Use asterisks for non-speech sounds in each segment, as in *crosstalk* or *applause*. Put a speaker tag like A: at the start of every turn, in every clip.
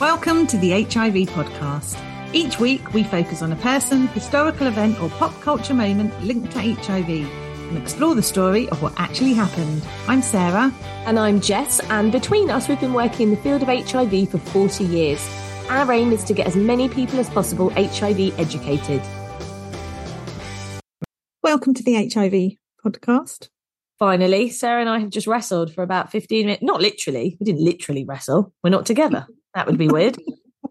A: Welcome to the HIV podcast. Each week, we focus on a person, historical event, or pop culture moment linked to HIV and explore the story of what actually happened. I'm Sarah.
B: And I'm Jess, and between us, we've been working in the field of HIV for 40 years. Our aim is to get as many people as possible HIV educated.
A: Welcome to the HIV podcast.
B: Finally, Sarah and I have just wrestled for about 15 minutes. Not literally, we didn't literally wrestle. We're not together. That would be weird.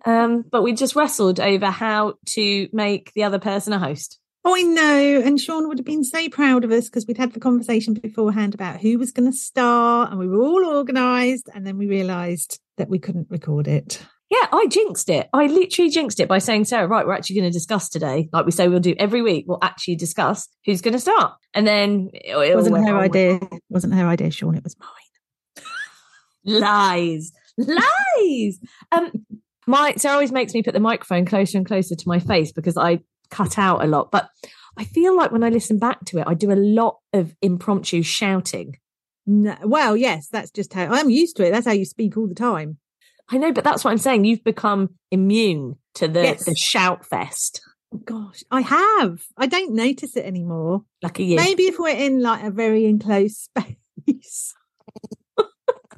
B: um, but we just wrestled over how to make the other person a host.
A: Oh, I know. And Sean would have been so proud of us because we'd had the conversation beforehand about who was going to start and we were all organised. And then we realised that we couldn't record it.
B: Yeah, I jinxed it. I literally jinxed it by saying, Sarah, right, we're actually going to discuss today. Like we say we'll do every week, we'll actually discuss who's going to start. And then it,
A: It wasn't her idea. It wasn't her idea, Sean. It was mine. *laughs*
B: Lies, lies. Um, my Sarah always makes me put the microphone closer and closer to my face because I cut out a lot. But I feel like when I listen back to it, I do a lot of impromptu shouting.
A: No, well, yes, that's just how I'm used to it. That's how you speak all the time.
B: I know, but that's what I'm saying. You've become immune to the,
A: Yes.
B: the shout fest.
A: Gosh, I have. I don't notice it anymore.
B: Lucky you.
A: Maybe if we're in like a very enclosed *laughs* space.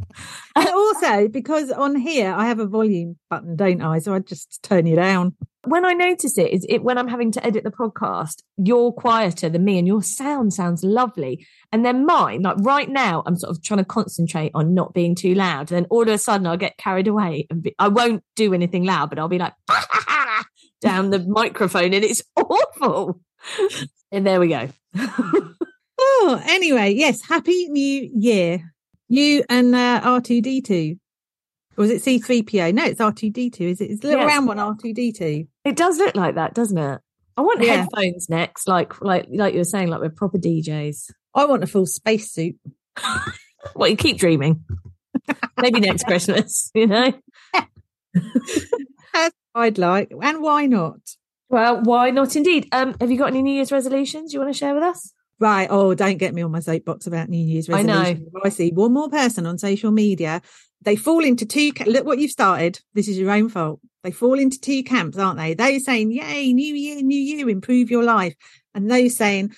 A: *laughs* and also because on here I have a volume button, don't I? So I just turn you down.
B: when I notice it is it when I'm having to edit the podcast, you're quieter than me and your sound sounds lovely. And then mine, like right now, I'm sort of trying to concentrate on not being too loud. And Then all of a sudden I'll get carried away and be, I won't do anything loud, but I'll be like *laughs* down the microphone and it's *laughs* awful. and there we go.
A: Oh, anyway, yes, happy new year. You and uh, R2D2. Or is it C3PO? No, it's R2D2. Is it? It's a little
B: Yes.
A: round one, R2D2.
B: It does look like that, doesn't it? I want
A: Yeah.
B: headphones next, like like like you were saying, like we're proper DJs.
A: I want a full spacesuit. *laughs*
B: Well, you keep dreaming. Maybe next Christmas, *laughs* you know?
A: As I'd like. And why not?
B: Well, why not indeed? Um, have you got any New Year's resolutions you want to share with us?
A: Right. Oh, don't get me on my soapbox about New Year's
B: I know.
A: resolutions. I see one more person on social media. They fall into two. Look what you've started. This is your own fault. They fall into two camps, aren't they? Those saying, "Yay, New Year, New You, improve your life," and those saying,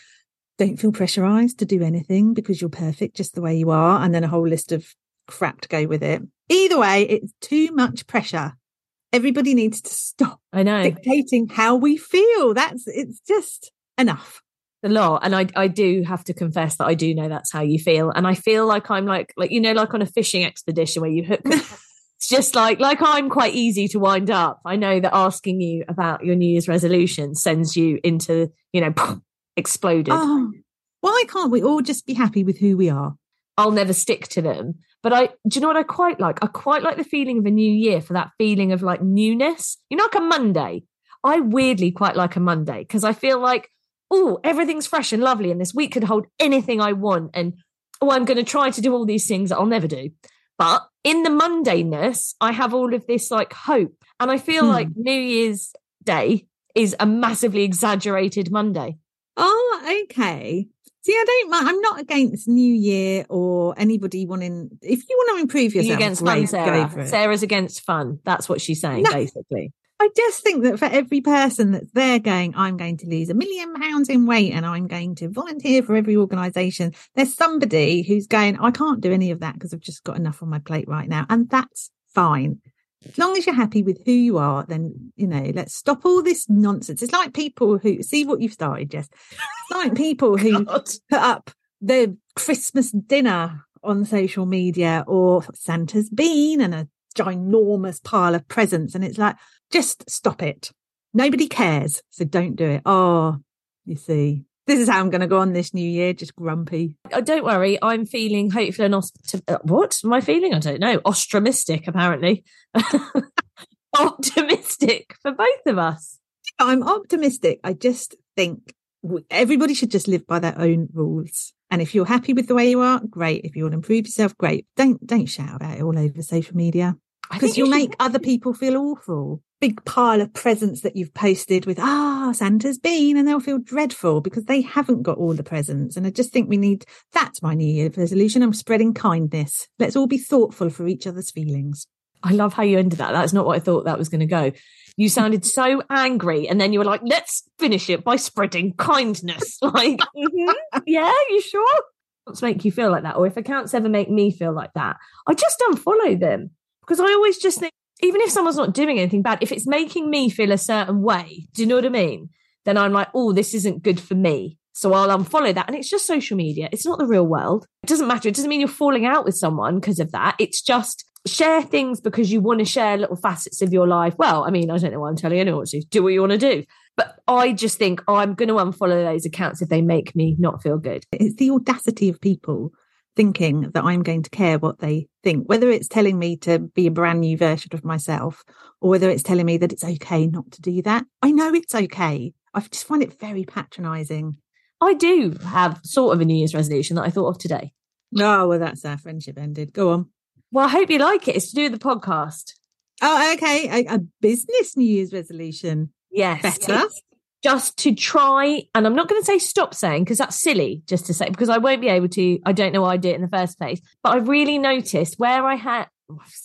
A: "Don't feel pressurized to do anything because you're perfect just the way you are," and then a whole list of crap to go with it. Either way, it's too much pressure. Everybody needs to stop
B: I know
A: dictating how we feel. That's it's just enough.
B: A lot, and I I do have to confess that I do know that's how you feel, and I feel like I'm like like you know like on a fishing expedition where you hook. *laughs* it's just like like I'm quite easy to wind up. I know that asking you about your New Year's resolution sends you into you know *laughs* exploded.
A: Oh, why can't we all just be happy with who we are?
B: I'll never stick to them. But I, do you know what I quite like? I quite like the feeling of a new year for that feeling of like newness. You know, like a Monday. I weirdly quite like a Monday because I feel like, oh, everything's fresh and lovely, and this week could hold anything I want. And oh, I'm going to try to do all these things that I'll never do. But in the mundaneness, I have all of this like hope. And I feel
A: Hmm.
B: like New Year's Day is a massively exaggerated Monday.
A: Oh, okay. See, I don't mind. I'm not against New Year or anybody wanting. If you want to improve yourself,
B: you against fun, Sarah?
A: for it.
B: Sarah's against fun. That's what she's saying,
A: No.
B: basically.
A: I just think that for every person that's there going, I'm going to lose a million pounds in weight and I'm going to volunteer for every organisation, there's somebody who's going, I can't do any of that because I've just got enough on my plate right now. And that's fine. As long as you're happy with who you are, then, you know, let's stop all this nonsense. It's like people who see what you've started, Jess. It's like people *laughs* oh
B: who
A: put up their Christmas dinner on social media or Santa's been and a ginormous pile of presents. And it's like, just stop it. Nobody cares. So don't do it. Oh, you see, this is how I'm going to go on this new year, just grumpy.
B: Oh, don't worry, I'm feeling hopeful and ost- uh, what am I feeling? I don't know. Ostromistic, apparently. *laughs* Optimistic for both of us.
A: I'm optimistic. I just think everybody should just live by their own rules. And if you're happy with the way you are, great. If you want to improve yourself, great. Don't don't shout about it all over social media. Because
B: you
A: you'll
B: should-
A: make other people feel awful. Big pile of presents that you've posted with, ah, Santa's been, and they'll feel dreadful because they haven't got all the presents. And I just think we need that's my New Year resolution. I'm spreading kindness. Let's all be thoughtful for each other's feelings.
B: I love how you ended that. That's not what I thought that was going to go. You sounded so angry, and then you were like, "Let's finish it by spreading kindness." *laughs* Like, mhm, *laughs* yeah, you sure? Let's make you feel like that, or if accounts ever make me feel like that, I just unfollow them because I always just think, even if someone's not doing anything bad, if it's making me feel a certain way, do you know what I mean? Then I'm like, "Oh, this isn't good for me." So I'll unfollow that. And it's just social media. It's not the real world. It doesn't matter. It doesn't mean you're falling out with someone because of that. It's just share things because you want to share little facets of your life. Well, I mean, I don't know why I'm telling anyone to do what you want to do. But I just think oh, I'm going to unfollow those accounts if they make me not feel good.
A: It's the audacity of people thinking that I'm going to care what they think, whether it's telling me to be a brand new version of myself or whether it's telling me that it's okay not to do that. I know it's okay. I just find it very patronizing.
B: I do have sort of a New Year's resolution that I thought of today.
A: Oh, well, that's our friendship ended. Go on.
B: Well, I hope you like it. It's to do with the podcast.
A: Oh, okay. A, a business New Year's resolution.
B: Yes.
A: Better.
B: It's Just to try, and I'm not going to say stop saying because that's silly just to say, because I won't be able to. I don't know why I did it in the first place. But I've really noticed where I had,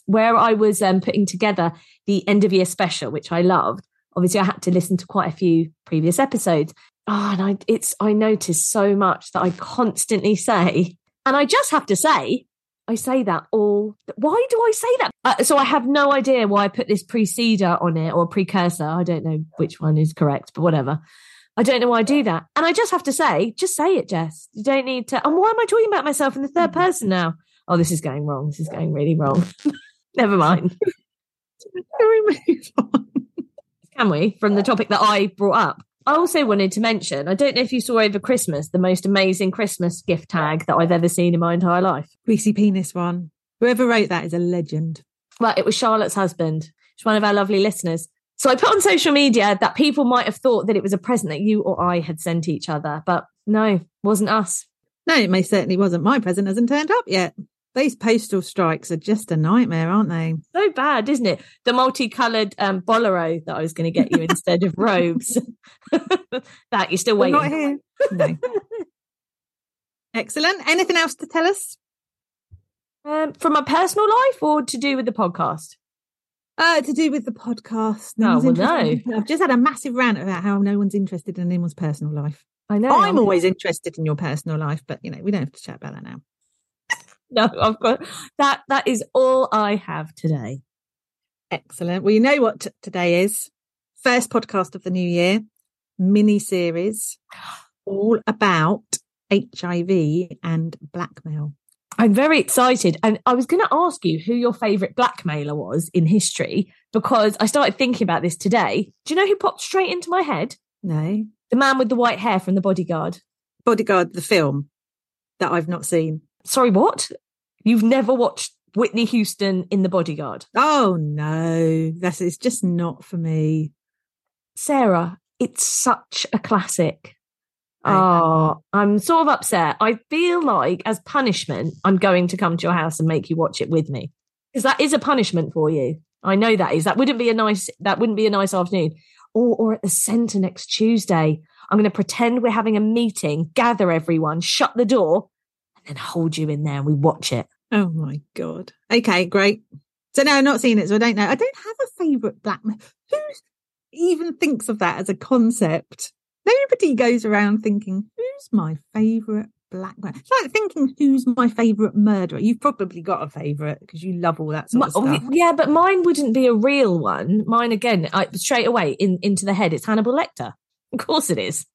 B: where I was um, putting together the end of year special, which I loved. Obviously, I had to listen to quite a few previous episodes. Oh, and I, it's, I noticed so much that I constantly say, and I just have to say, I say that all. Why do I say that? Uh, so I have no idea why I put this preceder on it or precursor. I don't know which one is correct, but whatever. I don't know why I do that. And I just have to say, just say it, Jess. You don't need to. And why am I talking about myself in the third person now? Oh, this is going wrong. This is going really wrong. *laughs* Never mind. *laughs*
A: Can we move on?
B: Can we? From the topic that I brought up. I also wanted to mention, I don't know if you saw over Christmas the most amazing Christmas gift tag that I've ever seen in my entire life.
A: Greasy penis one. Whoever wrote that is a legend.
B: Well, it was Charlotte's husband. She's one of our lovely listeners. So I put on social media that people might have thought that it was a present that you or I had sent each other, but no, wasn't us.
A: No, it most certainly wasn't. My present hasn't turned up yet. These postal strikes are just a nightmare, aren't they?
B: So bad, isn't it? The multicolored um, bolero that I was going to get you instead of *laughs* robes. *laughs* that you're still
A: We're
B: waiting.
A: not here. No. Excellent. Anything else to tell us?
B: Um, from my personal life or to do with the podcast?
A: Uh, to do with the podcast.
B: Oh,
A: one's
B: well,
A: in- I've just had a massive rant about how no one's interested in anyone's personal life.
B: I know.
A: I'm always interested in your personal life, but you know, we don't have to chat about that now.
B: No, I've got that. That is all I have today.
A: Excellent. Well, you know what t- today is? First podcast of the new year, mini series, all about HIV and blackmail.
B: I'm very excited. And I was going to ask you who your favorite blackmailer was in history because I started thinking about this today. Do you know who popped straight into my head?
A: No,
B: The man with the white hair from The Bodyguard.
A: Bodyguard, the film that I've not seen.
B: Sorry, what? You've never watched Whitney Houston in The Bodyguard?
A: Oh no, that's it's just not for me.
B: Sarah, it's such a classic. Oh, I'm sort of upset. I feel like as punishment, I'm going to come to your house and make you watch it with me. Because that is a punishment for you. I know that is. That wouldn't be a nice. That wouldn't be a nice afternoon. Or, or at the centre next Tuesday, I'm going to pretend we're having a meeting, gather everyone, shut the door, and hold you in there and we watch it.
A: Oh my god. Okay, great. So no, I've not seen it, so I don't know. I don't have a favourite black man. Who even thinks of that as a concept? Nobody goes around thinking, who's my favourite black man? It's like thinking, who's my favourite murderer? You've probably got a favourite because you love all that sort of stuff.
B: yeah, but mine wouldn't be a real one. Mine again, I, straight away in, into the head. It's Hannibal Lecter. Of course it is.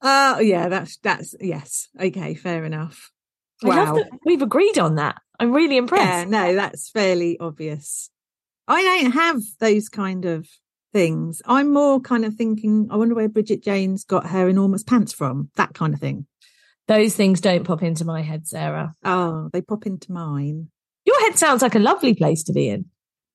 A: Oh, yeah, that's, that's, yes. Okay, fair enough. Wow.
B: we've agreed on that. I'm really impressed.
A: Yeah, no, that's fairly obvious. I don't have those kind of things. I'm more kind of thinking, I wonder where Bridget Jones got her enormous pants from, that kind of thing.
B: Those things don't pop into my head, Sarah.
A: Oh, they pop into mine.
B: Your head sounds like a lovely place to be in.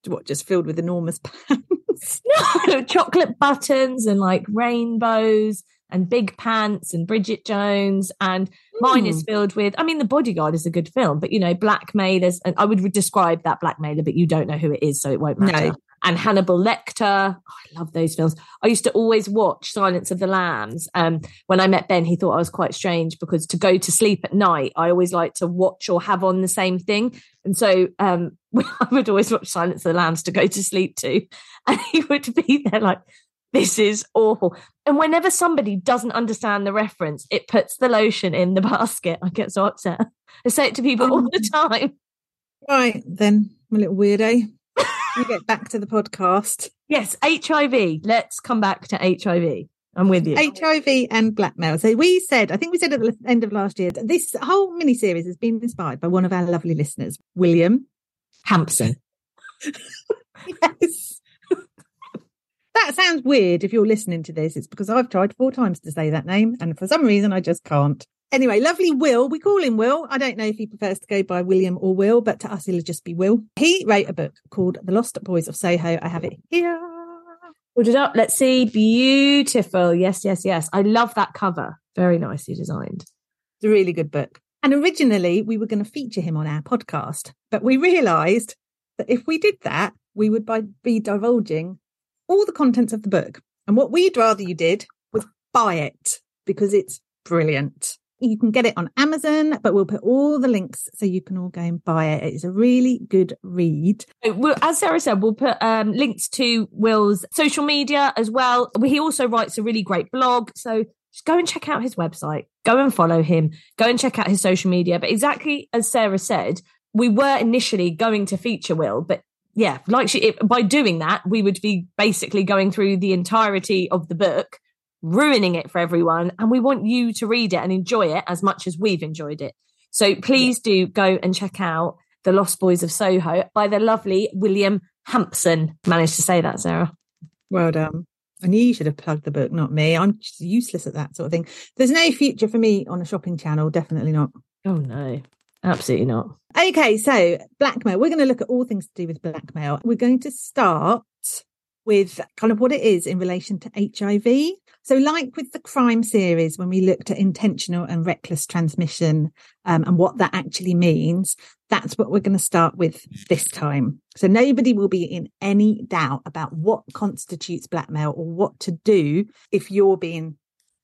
A: What, just filled with enormous *laughs* pants?
B: No, chocolate buttons and like rainbows and big pants and Bridget Jones. And mine is filled with, I mean, The Bodyguard is a good film, but you know, blackmailers. And I would describe that blackmailer, but you don't know who it is, so it won't matter.
A: No.
B: And Hannibal Lecter. Oh, I love those films. I used to always watch Silence of the Lambs. Um, when I met Ben, he thought I was quite strange because to go to sleep at night, I always like to watch or have on the same thing. And so um, *laughs* I would always watch Silence of the Lambs to go to sleep to. *laughs* And he would be there like, this is awful. And whenever somebody doesn't understand the reference, it puts the lotion in the *laughs* basket. I get so upset. I say it to people all the oh. time.
A: Right, then, a little weirdo. you get back to the podcast.
B: Yes, HIV. Let's come back to HIV. I'm with you.
A: HIV and blackmail. So we said, I think we said at the end of last year, that this whole mini series has been inspired by one of our lovely listeners, William.
B: Hampson. *laughs*
A: Yes. That sounds weird if you're listening to this. It's because I've tried four times to say that name, and for some reason I just can't. Anyway, lovely Will. We call him Will. I don't know if he prefers to go by William or Will, but to us he'll just be Will. He wrote a book called The Lost Boys of Soho. I have it here.
B: Hold it up. Let's see. Beautiful. Yes, yes, yes. I love that cover. Very nicely designed.
A: It's a really good book. And originally we were going to feature him on our podcast, but we realized that if we did that, we would by, be divulging all the contents of the book. And what we'd rather you did was buy it because it's brilliant. You can get it on Amazon, but we'll put all the links so you can all go and buy it. It's a really good read.
B: As Sarah said, we'll put um, links to Will's social media as well. He also writes a really great blog. So just go and check out his website. Go and follow him. Go and check out his social media. But exactly as Sarah said, we were initially going to feature Will, but yeah, like she, it, by doing that, we would be basically going through the entirety of the book, ruining it for everyone. And we want you to read it and enjoy it as much as we've enjoyed it. So please do go and check out The Lost Boys of Soho by the lovely William Hampson. Managed to say that, Sarah.
A: Well done. I knew you should have plugged the book, not me. I'm useless at that sort of thing. There's no future for me on a shopping channel. Definitely not.
B: Oh no, absolutely not.
A: Okay, so blackmail. We're going to look at all things to do with blackmail. We're going to start with kind of what it is in relation to HIV. So, like with the crime series, when we looked at intentional and reckless transmission um, and what that actually means, that's what we're going to start with this time. So, nobody will be in any doubt about what constitutes blackmail or what to do if you're being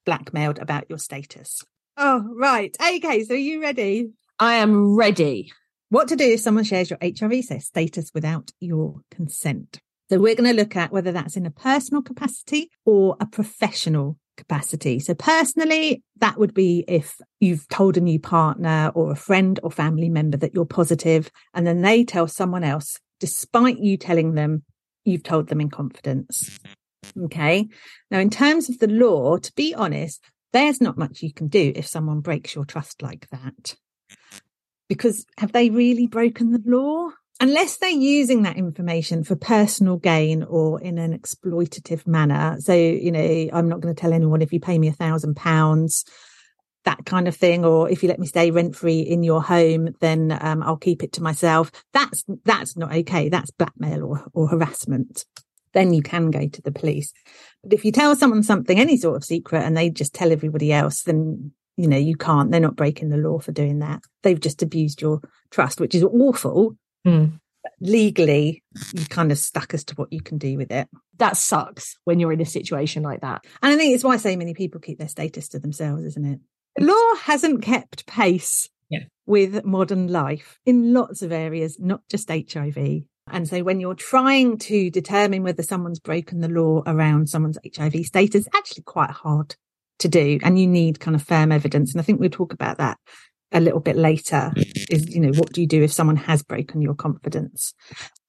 A: blackmailed about your status. Oh, right. Okay, so are you ready?
B: I am ready.
A: What to do if someone shares your HIV status without your consent. So we're going to look at whether that's in a personal capacity or a professional capacity. So personally, that would be if you've told a new partner or a friend or family member that you're positive and then they tell someone else, despite you telling them you've told them in confidence. Okay. Now, in terms of the law, to be honest, there's not much you can do if someone breaks your trust like that because have they really broken the law? Unless they're using that information for personal gain or in an exploitative manner. So, you know, I'm not going to tell anyone if you pay me a thousand pounds, that kind of thing, or if you let me stay rent free in your home, then um, I'll keep it to myself. That's that's not okay. That's blackmail or or harassment. Then you can go to the police. But if you tell someone something, any sort of secret, and they just tell everybody else, then you know you can't. They're not breaking the law for doing that. They've just abused your trust, which is awful.
B: Mm.
A: legally, you're kind of stuck as to what you can do with it.
B: That sucks when you're in a situation like that.
A: And I think it's why so many people keep their status to themselves, isn't it? Law hasn't kept pace
C: Yeah.
A: with modern life in lots of areas, not just HIV. And so when you're trying to determine whether someone's broken the law around someone's HIV status, it's actually quite hard to do. And you need kind of firm evidence. And I think we'll talk about that a little bit later is, you know, what do you do if someone has broken your confidence?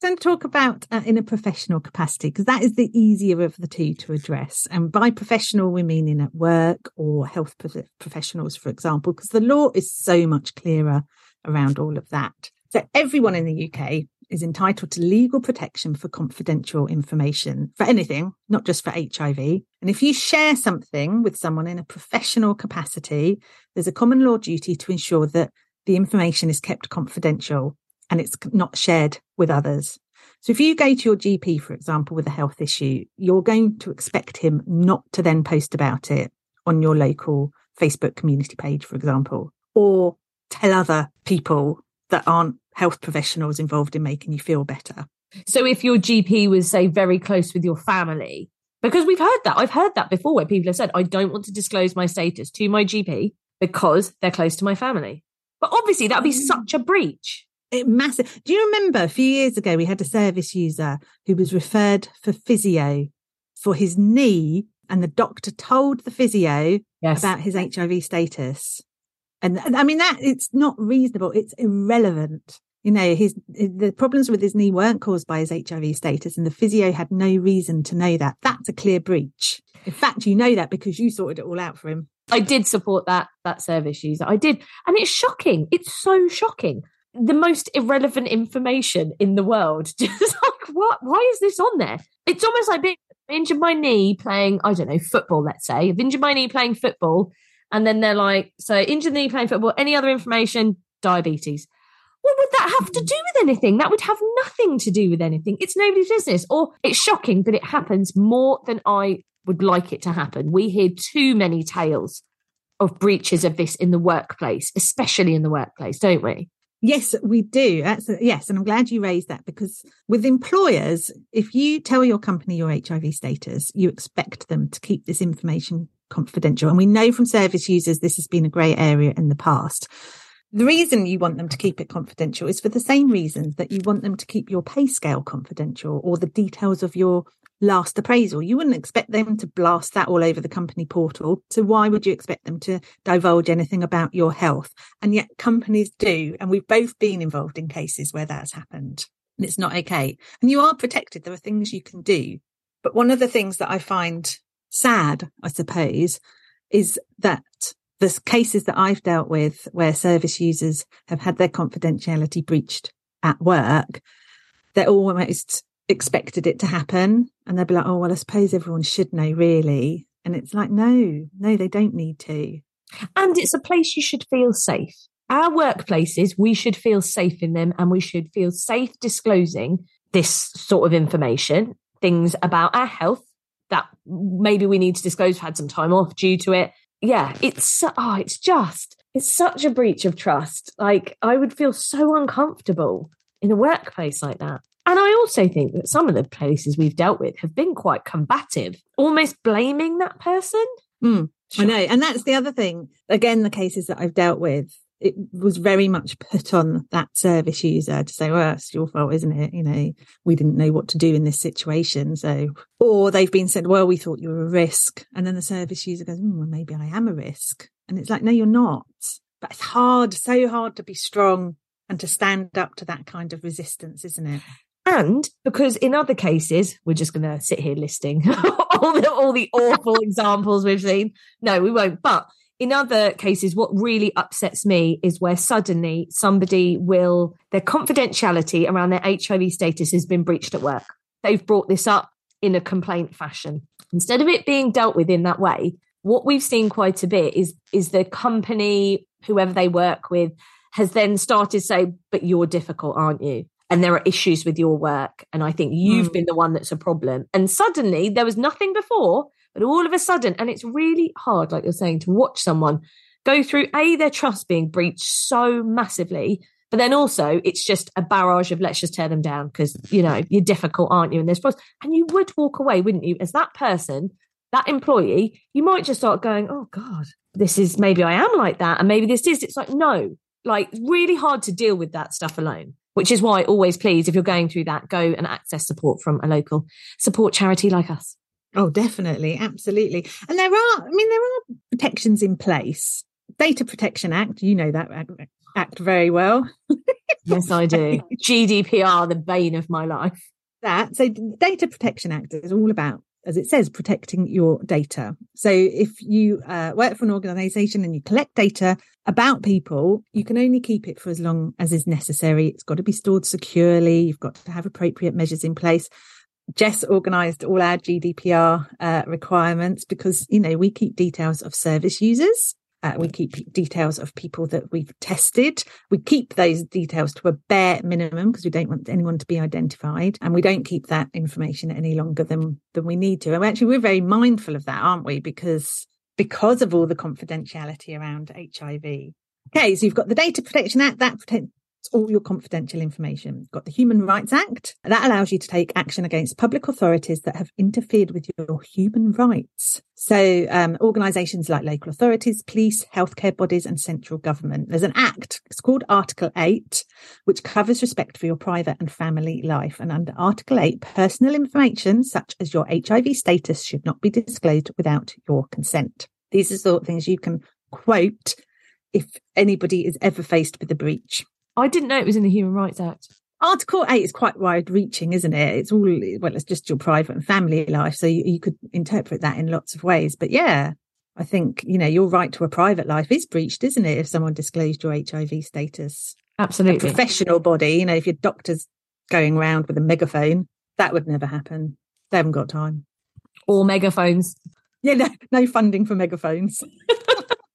A: Then talk about uh, in a professional capacity, because that is the easier of the two to address. And by professional, we mean in at work or health prof- professionals, for example, because the law is so much clearer around all of that. So everyone in the UK is entitled to legal protection for confidential information for anything, not just for HIV. And if you share something with someone in a professional capacity, there's a common law duty to ensure that the information is kept confidential and it's not shared with others. So if you go to your GP, for example, with a health issue, you're going to expect him not to then post about it on your local Facebook community page, for example, or tell other people that aren't health professionals involved in making you feel better.
B: So if your GP was, say, very close with your family, because we've heard that, I've heard that before where people have said, I don't want to disclose my status to my GP because they're close to my family. But obviously, that would be mm. such a breach.
A: It massive. Do you remember a few years ago we had a service user who was referred for physio for his knee, and the doctor told the physio
B: Yes.
A: about his HIV status. And, and I mean that it's not reasonable. It's irrelevant. You know, his the problems with his knee weren't caused by his HIV status, and the physio had no reason to know that. That's a clear breach. In fact, you know that because you sorted it all out for him.
B: I did support that that service user. I did, and it's shocking. It's so shocking. The most irrelevant information in the world. *laughs* Just like what? Why is this on there? It's almost like being injured my knee playing. I don't know football. Let's say I've injured my knee playing football, and then they're like, "So injured knee playing football. Any other information? Diabetes." What would that have to hmm. do with anything? That would have nothing to do with anything. It's nobody's business. Or it's shocking, but it happens more than I would like it to happen. We hear too many tales of breaches of this in the workplace, especially in the workplace, don't we?
A: Yes, we do. That's yes, and I'm glad you raised that because with employers, if you tell your company your HIV status, you expect them to keep this information confidential. And we know from service users this has been a grey area in the past. The reason you want them to keep it confidential is for the same reasons that you want them to keep your pay scale confidential or the details of your last appraisal. You wouldn't expect them to blast that all over the company portal. So why would you expect them to divulge anything about your health? And yet companies do. And we've both been involved in cases where that's happened and it's not okay. And you are protected. There are things you can do. But one of the things that I find sad, I suppose, is that the cases that I've dealt with where service users have had their confidentiality breached at work, they're almost expected it to happen. And they'll be like, oh, well, I suppose everyone should know, really. And it's like, no, no, they don't need to.
B: And it's a place you should feel safe. Our workplaces, we should feel safe in them and we should feel safe disclosing this sort of information, things about our health that maybe we need to disclose, had some time off due to it. Yeah, it's oh, it's just it's such a breach of trust. Like I would feel so uncomfortable in a workplace like that. And I also think that some of the places we've dealt with have been quite combative, almost blaming that person.
A: Mm, I know. And that's the other thing. Again, the cases that I've dealt with, it was very much put on that service user to say, well, it's your fault, isn't it? You know, we didn't know what to do in this situation. So, or they've been said, well, we thought you were a risk. And then the service user goes, mm, well, maybe I am a risk. And it's like, no, you're not. But it's hard, so hard to be strong and to stand up to that kind of resistance, isn't it?
B: And because in other cases, we're just going to sit here listing *laughs* all the all the awful *laughs* examples we've seen. No, we won't. But in other cases, what really upsets me is where suddenly somebody will their confidentiality around their HIV status has been breached at work. They've brought this up in a complaint fashion instead of it being dealt with in that way. What we've seen quite a bit is is the company, whoever they work with, has then started to say, "But you're difficult, aren't you?" and there are issues with your work. And I think you've
A: Mm.
B: been the one that's a problem. And suddenly there was nothing before, but all of a sudden, and it's really hard, like you're saying, to watch someone go through A, their trust being breached so massively But then also, it's just a barrage of let's just tear them down because, you know, you're difficult, aren't you? And there's problems. And you would walk away, wouldn't you? As that person, that employee, you might just start going, oh God, this is maybe I am like that. And maybe this is, it's like, no, like really hard to deal with that stuff alone which is why always please if you're going through that go and access support from a local support charity like us
A: oh definitely absolutely and there are i mean there are protections in place data protection act you know that act very well
B: yes i do *laughs* gdpr the bane of my life
A: that so data protection act is all about as it says, protecting your data. So if you uh, work for an organization and you collect data about people, you can only keep it for as long as is necessary. It's got to be stored securely. You've got to have appropriate measures in place. Jess organised all our GDPR uh, requirements because, you know, we keep details of service users uh, we keep details of people that we've tested. We keep those details to a bare minimum because we don't want anyone to be identified, and we don't keep that information any longer than than we need to. And actually, we're very mindful of that, aren't we? Because because of all the confidentiality around HIV. Okay, so you've got the Data Protection Act that protects all your confidential information. You've got the Human Rights Act that allows you to take action against public authorities that have interfered with your human rights. So, um, organisations like local authorities, police, healthcare bodies, and central government. There's an act. It's called Article Eight, which covers respect for your private and family life. And under Article Eight, personal information such as your HIV status should not be disclosed without your consent. These are the sort of things you can quote if anybody is ever faced with a breach.
B: I didn't know it was in the Human Rights Act.
A: Article 8 is quite wide reaching, isn't it? It's all, well, it's just your private and family life. So you, you could interpret that in lots of ways. But yeah, I think, you know, your right to a private life is breached, isn't it? If someone disclosed your HIV status.
B: Absolutely.
A: A professional body, you know, if your doctor's going around with a megaphone, that would never happen. They haven't got time.
B: Or megaphones.
A: Yeah, no, no funding for megaphones. *laughs*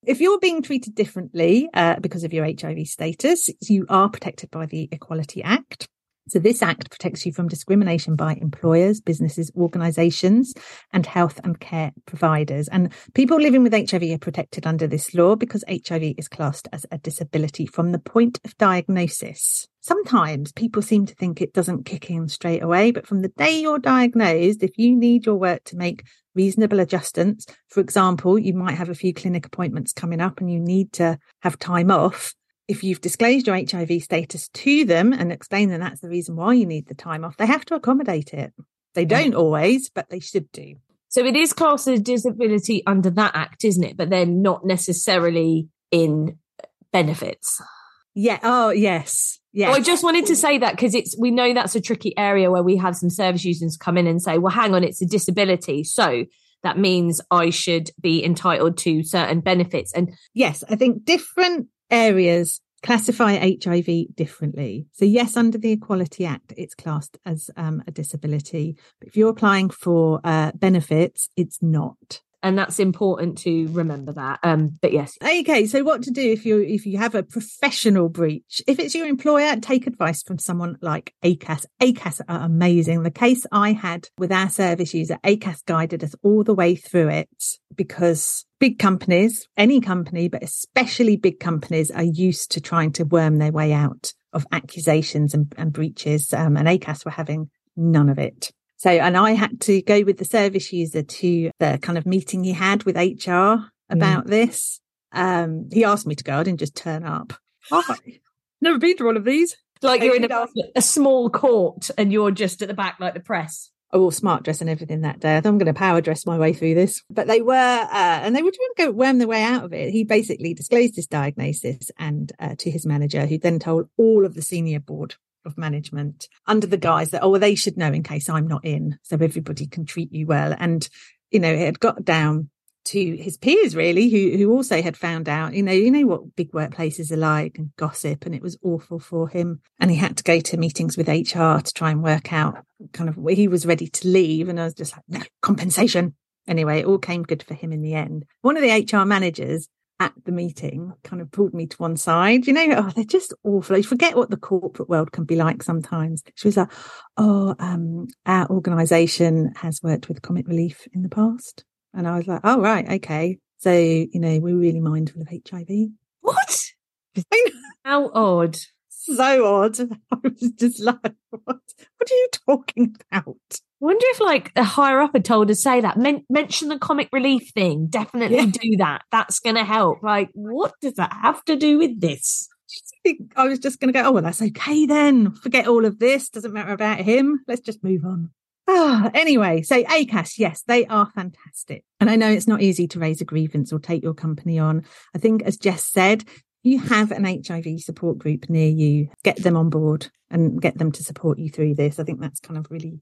A: If you're being treated differently uh, because of your HIV status, you are protected by the Equality Act. So this act protects you from discrimination by employers, businesses, organizations and health and care providers. And people living with HIV are protected under this law because HIV is classed as a disability from the point of diagnosis. Sometimes people seem to think it doesn't kick in straight away, but from the day you're diagnosed, if you need your work to make reasonable adjustments, for example, you might have a few clinic appointments coming up and you need to have time off. If you've disclosed your HIV status to them and explained that that's the reason why you need the time off, they have to accommodate it. They don't always, but they should do.
B: So it is classed as disability under that act, isn't it? But they're not necessarily in benefits.
A: Yeah. Oh, yes. Yeah.
B: I just wanted to say that because it's we know that's a tricky area where we have some service users come in and say, well, hang on, it's a disability. So that means I should be entitled to certain benefits. And
A: yes, I think different areas classify HIV differently. So yes, under the Equality Act, it's classed as um, a disability. But if you're applying for uh, benefits, it's not
B: and that's important to remember that. Um but yes.
A: Okay so what to do if you if you have a professional breach? If it's your employer take advice from someone like acas acas are amazing. The case i had with our service user acas guided us all the way through it because big companies any company but especially big companies are used to trying to worm their way out of accusations and, and breaches. Um, and acas were having none of it so, and I had to go with the service user to the kind of meeting he had with HR about mm. this. Um, he asked me to go. I didn't just turn up. *gasps* Oh, never been to one of these.
B: Like you're in a, a, small court and you're just at the back like the press.
A: I wore smart dress and everything that day. I I'm going to power dress my way through this. But they were, uh, and they were trying to go worm their way out of it. He basically disclosed his diagnosis and uh, to his manager, who then told all of the senior board of management under the guise that, oh, well, they should know in case I'm not in. So everybody can treat you well. And, you know, it had got down to his peers really, who, who also had found out, you know, you know what big workplaces are like and gossip. And it was awful for him. And he had to go to meetings with HR to try and work out kind of where he was ready to leave. And I was just like, no, compensation. Anyway, it all came good for him in the end. One of the HR managers at the meeting kind of pulled me to one side. You know, oh, they're just awful. You forget what the corporate world can be like sometimes. She was like, oh, um, our organisation has worked with Comic Relief in the past. And I was like, oh, right, okay. So, you know, we're really mindful of HIV.
B: What? *laughs* How odd.
A: so odd. *laughs* I was just like, what, what are you talking about?
B: Wonder if like a higher up had told to say that. Men- mention the comic relief thing. Definitely
A: Yeah.
B: do that. That's going to help. Like, what does that have to do with this?
A: I was just going to go, oh, well, that's okay then. Forget all of this. Doesn't matter about him. Let's just move on. Ah, anyway, so ACAS, yes, they are fantastic. And I know it's not easy to raise a grievance or take your company on. I think, as Jess said, you have an HIV support group near you, get them on board and get them to support you through this. I think that's kind of really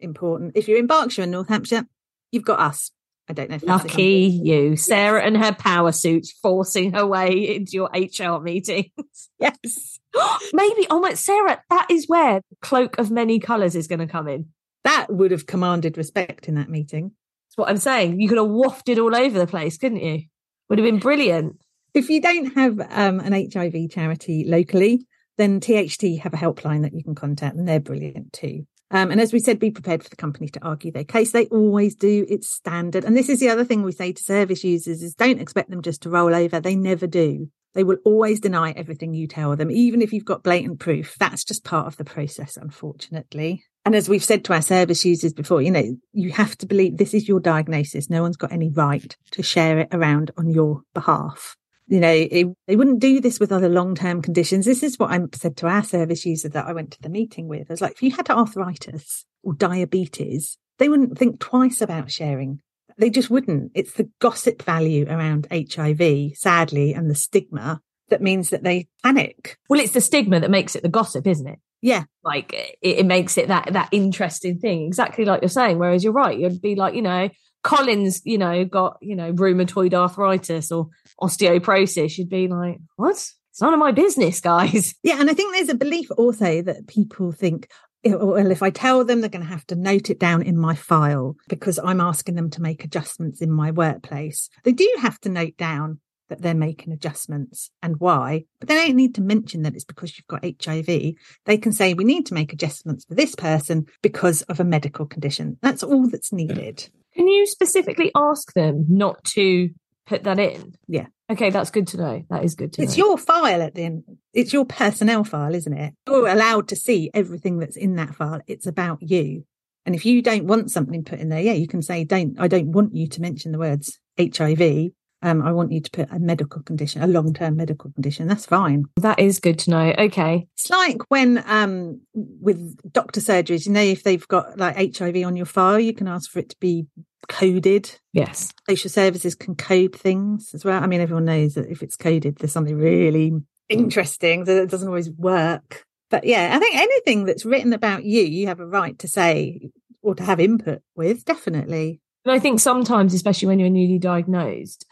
A: important. If you're in Berkshire and North Hampshire, you've got us. I don't know if that's
B: Lucky you. Sarah and her power suits forcing her way into your HR meetings. *laughs*
A: Yes. *gasps*
B: Maybe, oh my, Sarah, that is where Cloak of Many Colours is going to come in.
A: That would have commanded respect in that meeting.
B: That's what I'm saying. You could have wafted all over the place, couldn't you? Would have been brilliant.
A: If you don't have um, an HIV charity locally, then THT have a helpline that you can contact, and they're brilliant too. Um, and as we said, be prepared for the company to argue their case. They always do. It's standard. And this is the other thing we say to service users is don't expect them just to roll over. They never do. They will always deny everything you tell them, even if you've got blatant proof. That's just part of the process, unfortunately. And as we've said to our service users before, you know, you have to believe this is your diagnosis. No one's got any right to share it around on your behalf you know, it, they wouldn't do this with other long term conditions. This is what I said to our service user that I went to the meeting with. I was like, if you had arthritis or diabetes, they wouldn't think twice about sharing. They just wouldn't. It's the gossip value around HIV, sadly, and the stigma that means that they panic.
B: Well, it's the stigma that makes it the gossip, isn't it?
A: Yeah.
B: Like it, it makes it that that interesting thing, exactly like you're saying. Whereas you're right, you'd be like, you know, Collins, you know, got, you know, rheumatoid arthritis or osteoporosis, you'd be like, what? It's none of my business, guys. *laughs*
A: Yeah. And I think there's a belief also that people think, well, if I tell them, they're going to have to note it down in my file because I'm asking them to make adjustments in my workplace. They do have to note down that they're making adjustments and why, but they don't need to mention that it's because you've got HIV. They can say, we need to make adjustments for this person because of a medical condition. That's all that's needed.
B: Can you specifically ask them not to put that in?
A: Yeah.
B: Okay, that's good to know. That is good to
A: It's
B: know.
A: your file at the end. It's your personnel file, isn't it? You're allowed to see everything that's in that file. It's about you. And if you don't want something put in there, yeah, you can say, don't, I don't want you to mention the words HIV. Um, I want you to put a medical condition, a long term medical condition. That's fine.
B: That is good to know. Okay.
A: It's like when, um, with doctor surgeries, you know, if they've got like HIV on your file, you can ask for it to be coded.
B: Yes.
A: Social services can code things as well. I mean, everyone knows that if it's coded, there's something really interesting that it doesn't always work. But yeah, I think anything that's written about you, you have a right to say or to have input with, definitely.
B: And I think sometimes, especially when you're newly diagnosed,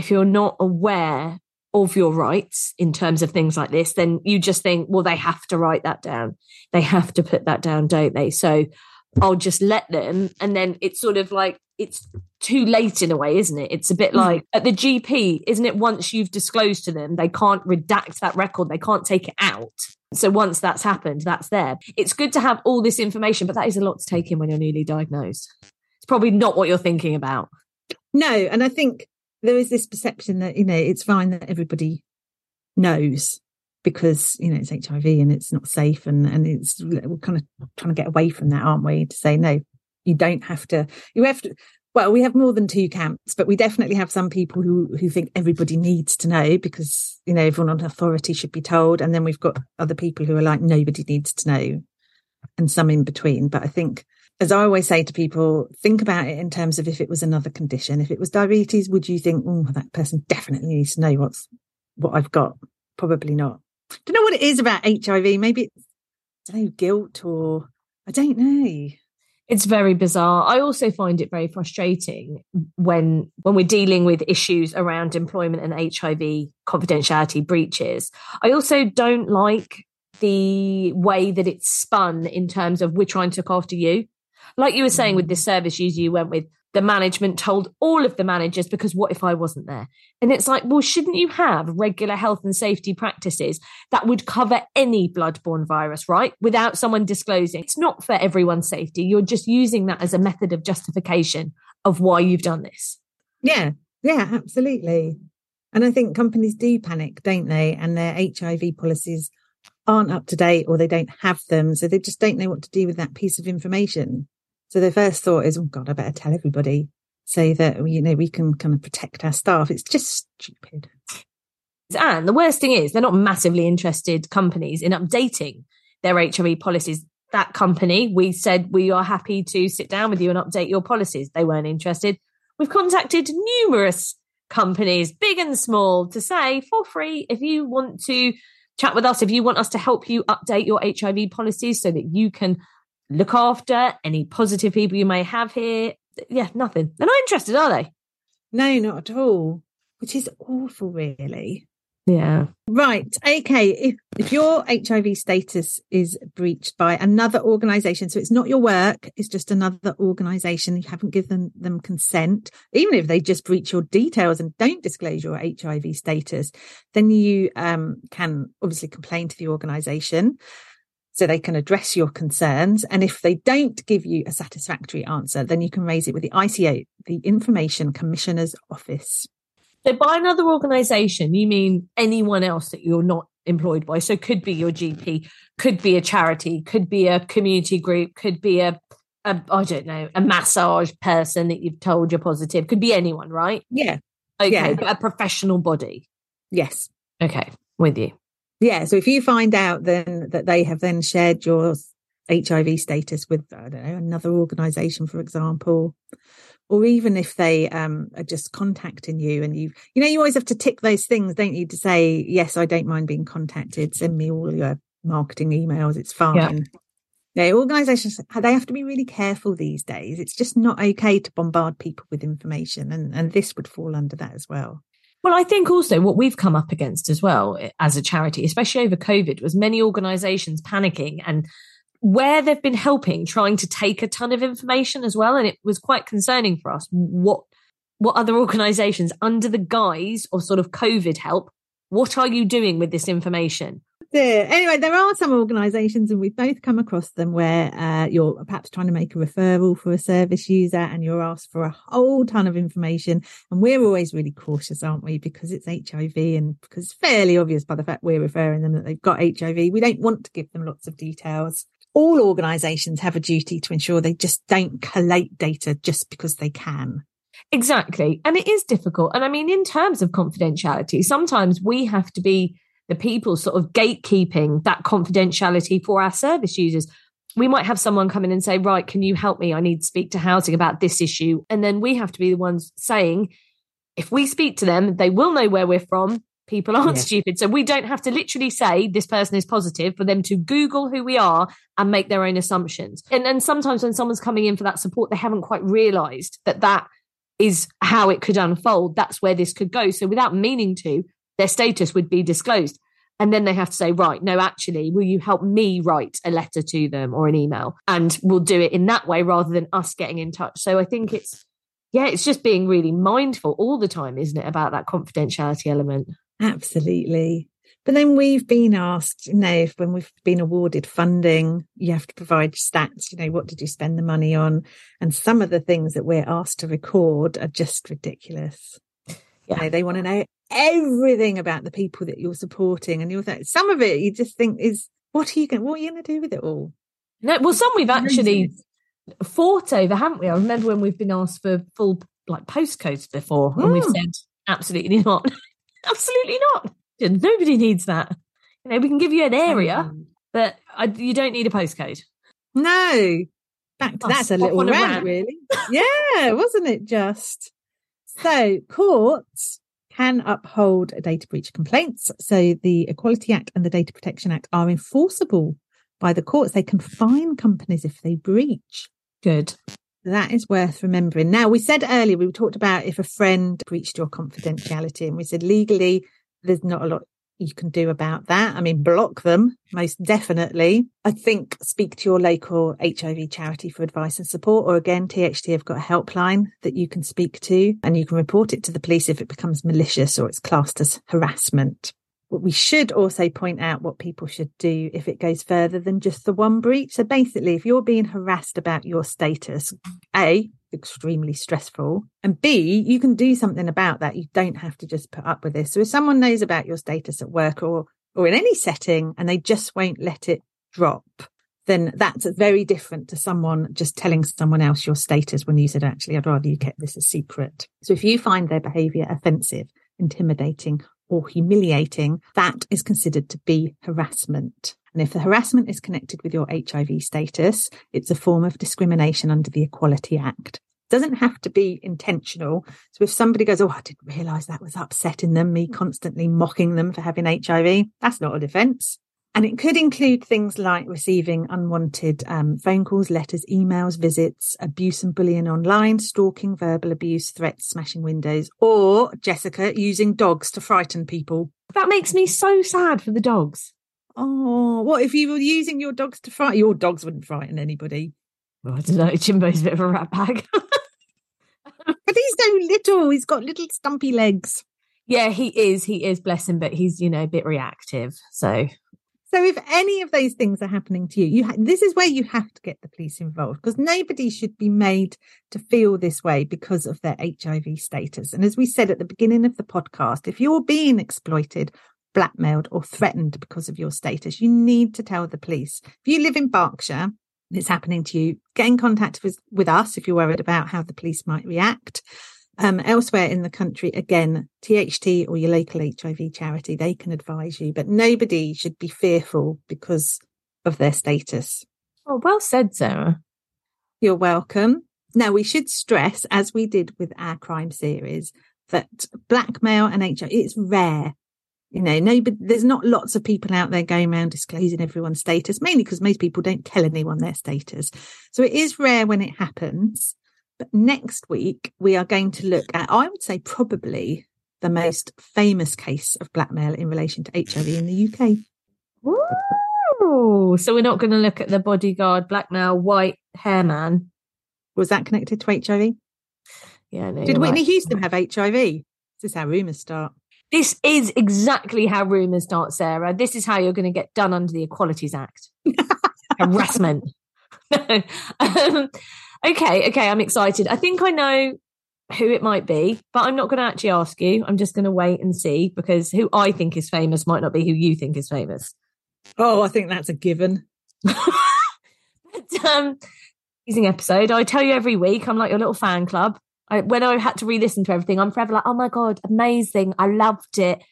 B: if you're not aware of your rights in terms of things like this, then you just think, well, they have to write that down. They have to put that down, don't they? So I'll just let them. And then it's sort of like, it's too late in a way, isn't it? It's a bit
A: Mhm.
B: like at the GP, isn't it? Once you've disclosed to them, they can't redact that record, they can't take it out. So once that's happened, that's there. It's good to have all this information, but that is a lot to take in when you're newly diagnosed. It's probably not what you're thinking about.
A: No, and I think there is this perception that, you know, it's fine that everybody knows because, you know, it's HIV and it's not safe and, and it's, we're kind of trying to get away from that, aren't we? To say, no, you don't have to, you have to, well, we have more than two camps, but we definitely have some people who, who think everybody needs to know because, you know, everyone on authority should be told. And then we've got other people who are like, nobody needs to know and some in between. But I think, as I always say to people, think about it in terms of if it was another condition. If it was diabetes, would you think, oh, that person definitely needs to know what's what I've got? Probably not. I Don't know what it is about HIV. Maybe it's I don't know, guilt or I don't know.
B: It's very bizarre. I also find it very frustrating when when we're dealing with issues around employment and HIV confidentiality breaches. I also don't like the way that it's spun in terms of we're trying to look after you. Like you were saying with mm. this service user you went with, the management told all of the managers because what if I wasn't there? And it's like, well, shouldn't you have regular health and safety practices that would cover any bloodborne virus, right? Without someone disclosing. It's not for everyone's safety. You're just using that as a method of justification of why you've done this.
A: Yeah, yeah, absolutely. And I think companies do panic, don't they? And their HIV policies aren't up to date or they don't have them. So they just don't know what to do with that piece of information. So their first thought is, oh God, I better tell everybody so that, you know, we can kind of protect our staff. It's just stupid.
B: And the worst thing is, they're not massively interested companies in updating their HIV policies. That company, we said we are happy to sit down with you and update your policies. They weren't interested. We've contacted numerous companies, big and small, to say for free if you want to chat with us, if you want us to help you update your HIV policies so that you can look after any positive people you may have here. Yeah, nothing. They're not interested, are they?
A: No, not at all, which is awful, really.
B: Yeah.
A: Right. Okay. If if your HIV status is breached by another organization, so it's not your work, it's just another organization, you haven't given them consent, even if they just breach your details and don't disclose your HIV status, then you um, can obviously complain to the organization so they can address your concerns. And if they don't give you a satisfactory answer, then you can raise it with the ICO, the Information Commissioner's Office.
B: So by another organisation, you mean anyone else that you're not employed by? So could be your GP, could be a charity, could be a community group, could be a, a I don't know, a massage person that you've told you're positive, could be anyone, right?
A: Yeah.
B: Okay,
A: Yeah.
B: but a professional body.
A: Yes.
B: Okay, with you.
A: Yeah. So if you find out then that they have then shared your HIV status with, I don't know, another organization, for example, or even if they um, are just contacting you and you, you know, you always have to tick those things, don't you, to say, yes, I don't mind being contacted. Send me all your marketing emails. It's fine. Yeah. organizations, they have to be really careful these days. It's just not okay to bombard people with information. And, and this would fall under that as well.
B: Well, I think also what we've come up against as well eh, as a charity, especially over COVID, was many organizations panicking and where they've been helping trying to take a ton of information as well. And it was quite concerning for us what what other organizations under the guise of sort of COVID help, what are you doing with this information?
A: Dear. Anyway, there are some organisations, and we've both come across them where uh, you're perhaps trying to make a referral for a service user, and you're asked for a whole ton of information. And we're always really cautious, aren't we? Because it's HIV, and because it's fairly obvious by the fact we're referring them that they've got HIV. We don't want to give them lots of details. All organisations have a duty to ensure they just don't collate data just because they can.
B: Exactly. And it is difficult. And I mean, in terms of confidentiality, sometimes we have to be the people sort of gatekeeping that confidentiality for our service users. We might have someone come in and say, Right, can you help me? I need to speak to housing about this issue. And then we have to be the ones saying, if we speak to them, they will know where we're from. People aren't
A: Yeah.
B: stupid. So we don't have to literally say this person is positive for them to Google who we are and make their own assumptions. And then sometimes when someone's coming in for that support, they haven't quite realized that that is how it could unfold. That's where this could go. So without meaning to, their status would be disclosed. And then they have to say, right, no, actually, will you help me write a letter to them or an email? And we'll do it in that way rather than us getting in touch. So I think it's, yeah, it's just being really mindful all the time, isn't it, about that confidentiality element?
A: Absolutely. But then we've been asked, you know, if when we've been awarded funding, you have to provide stats, you know, what did you spend the money on? And some of the things that we're asked to record are just ridiculous. You
B: Yeah.
A: know, they want to know everything about the people that you're supporting. And you're some of it you just think is, what are you going, what are you going to do with it all?
B: No, well, some we've actually fought over, haven't we? I remember when we've been asked for full like postcodes before, and we've
A: Mm.
B: said absolutely not, *laughs* absolutely not. Nobody needs that. You know, we can give you an area,
A: Mm.
B: but I, you don't need a postcode.
A: No. Back to that's a little rant,
B: rant.
A: really. yeah, wasn't it just? So courts can uphold data breach complaints. So the Equality Act and the Data Protection Act are enforceable by the courts. They can fine companies if they breach.
B: Good.
A: That is worth remembering. Now, we said earlier, we talked about if a friend breached your confidentiality, and we said legally, there's not a lot you can do about that. I mean, block them, most definitely. I think speak to your local HIV charity for advice and support, or again, THT have got a helpline that you can speak to, and you can report it to the police if it becomes malicious or it's classed as harassment. But we should also point out what people should do if it goes further than just the one breach. So basically, if you're being harassed about your status, A, extremely stressful, and B, you can do something about that. You don't have to just put up with this. So if someone knows about your status at work or or in any setting and they just won't let it drop, then that's very different to someone just telling someone else your status when you said, actually, I'd rather you kept this a secret. So if you find their behavior offensive, intimidating, or humiliating, that is considered to be harassment. And if the harassment is connected with your HIV status, it's a form of discrimination under the Equality Act. It doesn't have to be intentional. So if somebody goes, Oh, I didn't realize that was upsetting them, me constantly mocking them for having HIV, that's not a defense. And it could include things like receiving unwanted um, phone calls, letters, emails, visits, abuse and bullying online, stalking, verbal abuse, threats, smashing windows, or Jessica using dogs to frighten people.
B: That makes me so sad for the dogs.
A: Oh, what if you were using your dogs to frighten? Your dogs wouldn't frighten anybody.
B: Well, I don't know. *laughs* Jimbo's a bit of a rat bag. *laughs*
A: but he's so little. He's got little stumpy legs.
B: Yeah, he is. He is, bless him, but he's, you know, a bit reactive. So
A: so if any of those things are happening to you, you ha- this is where you have to get the police involved because nobody should be made to feel this way because of their HIV status. And as we said at the beginning of the podcast, if you're being exploited, blackmailed or threatened because of your status, you need to tell the police. If you live in Berkshire and it's happening to you, get in contact with, with us if you're worried about how the police might react. Um, elsewhere in the country, again, THT or your local HIV charity, they can advise you, but nobody should be fearful because of their status.
B: Oh, well said, Sarah.
A: You're welcome. Now, we should stress, as we did with our crime series, that blackmail and HIV, it's rare. You know, nobody, there's not lots of people out there going around disclosing everyone's status, mainly because most people don't tell anyone their status. So it is rare when it happens. But next week, we are going to look at, I would say, probably the most famous case of blackmail in relation to HIV in the UK.
B: Ooh, so we're not going to look at the bodyguard blackmail white hair man.
A: Was that connected to HIV?
B: Yeah. No,
A: Did Whitney
B: right.
A: Houston have HIV? This is how rumours start.
B: This is exactly how rumours start, Sarah. This is how you're going to get done under the Equalities Act. *laughs* Harassment. *laughs* um, Okay, okay, I'm excited. I think I know who it might be, but I'm not going to actually ask you. I'm just going to wait and see because who I think is famous might not be who you think is famous.
A: Oh, I think that's a given. *laughs*
B: but, um, amazing episode. I tell you every week, I'm like your little fan club. I, when I had to re-listen to everything, I'm forever like, oh my god, amazing! I loved it,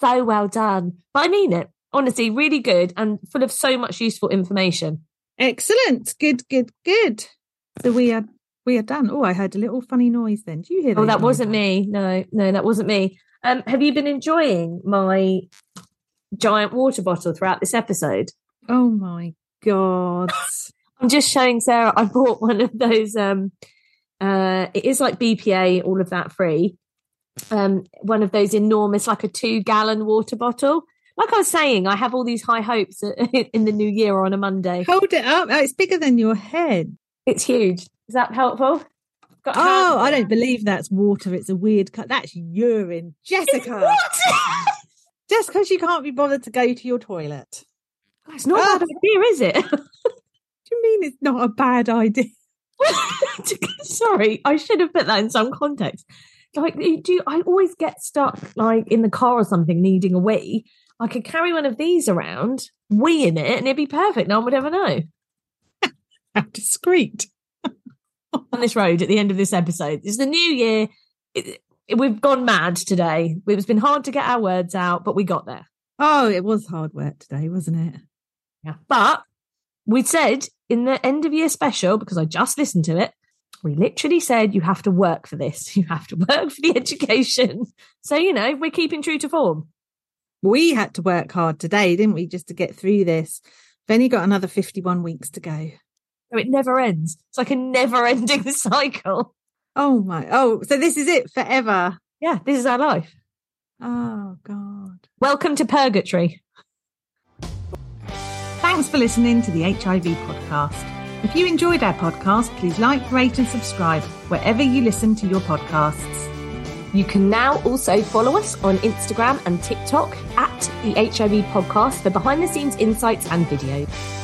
B: so well done. But I mean it, honestly, really good and full of so much useful information.
A: Excellent, good, good, good. So we are we are done. Oh, I heard a little funny noise then. Do you hear that?
B: Oh, that wasn't me. No, no, that wasn't me. Um, have you been enjoying my giant water bottle throughout this episode?
A: Oh my god. *laughs*
B: I'm just showing Sarah I bought one of those um uh it is like BPA, all of that free. Um one of those enormous like a 2 gallon water bottle. Like I was saying, I have all these high hopes *laughs* in the new year on a Monday.
A: Hold it up. Oh, it's bigger than your head.
B: It's huge. Is that helpful?
A: Got oh, I don't believe that's water. It's a weird cut. That's urine. Jessica.
B: What? *laughs*
A: Just because you can't be bothered to go to your toilet.
B: It's not a bad idea, is it?
A: what *laughs* do you mean it's not a bad idea? *laughs*
B: Sorry, I should have put that in some context. Like, do I always get stuck like in the car or something needing a wee? I could carry one of these around, wee in it, and it'd be perfect. No one would ever know. *laughs*
A: How discreet. *laughs*
B: on this road at the end of this episode. It's the new year. It, it, we've gone mad today. It's been hard to get our words out, but we got there.
A: Oh, it was hard work today, wasn't it?
B: Yeah. But we said in the end of year special, because I just listened to it, we literally said you have to work for this. *laughs* You have to work for the education. So, you know, we're keeping true to form.
A: We had to work hard today, didn't we, just to get through this? Then you got another 51 weeks to go.
B: So it never ends. It's like a never *laughs* ending cycle.
A: Oh my. Oh, so this is it forever.
B: Yeah, this is our life.
A: Oh, God.
B: Welcome to purgatory.
A: Thanks for listening to the HIV podcast. If you enjoyed our podcast, please like, rate, and subscribe wherever you listen to your podcasts.
B: You can now also follow us on Instagram and TikTok at the HIV podcast for behind the scenes insights and videos.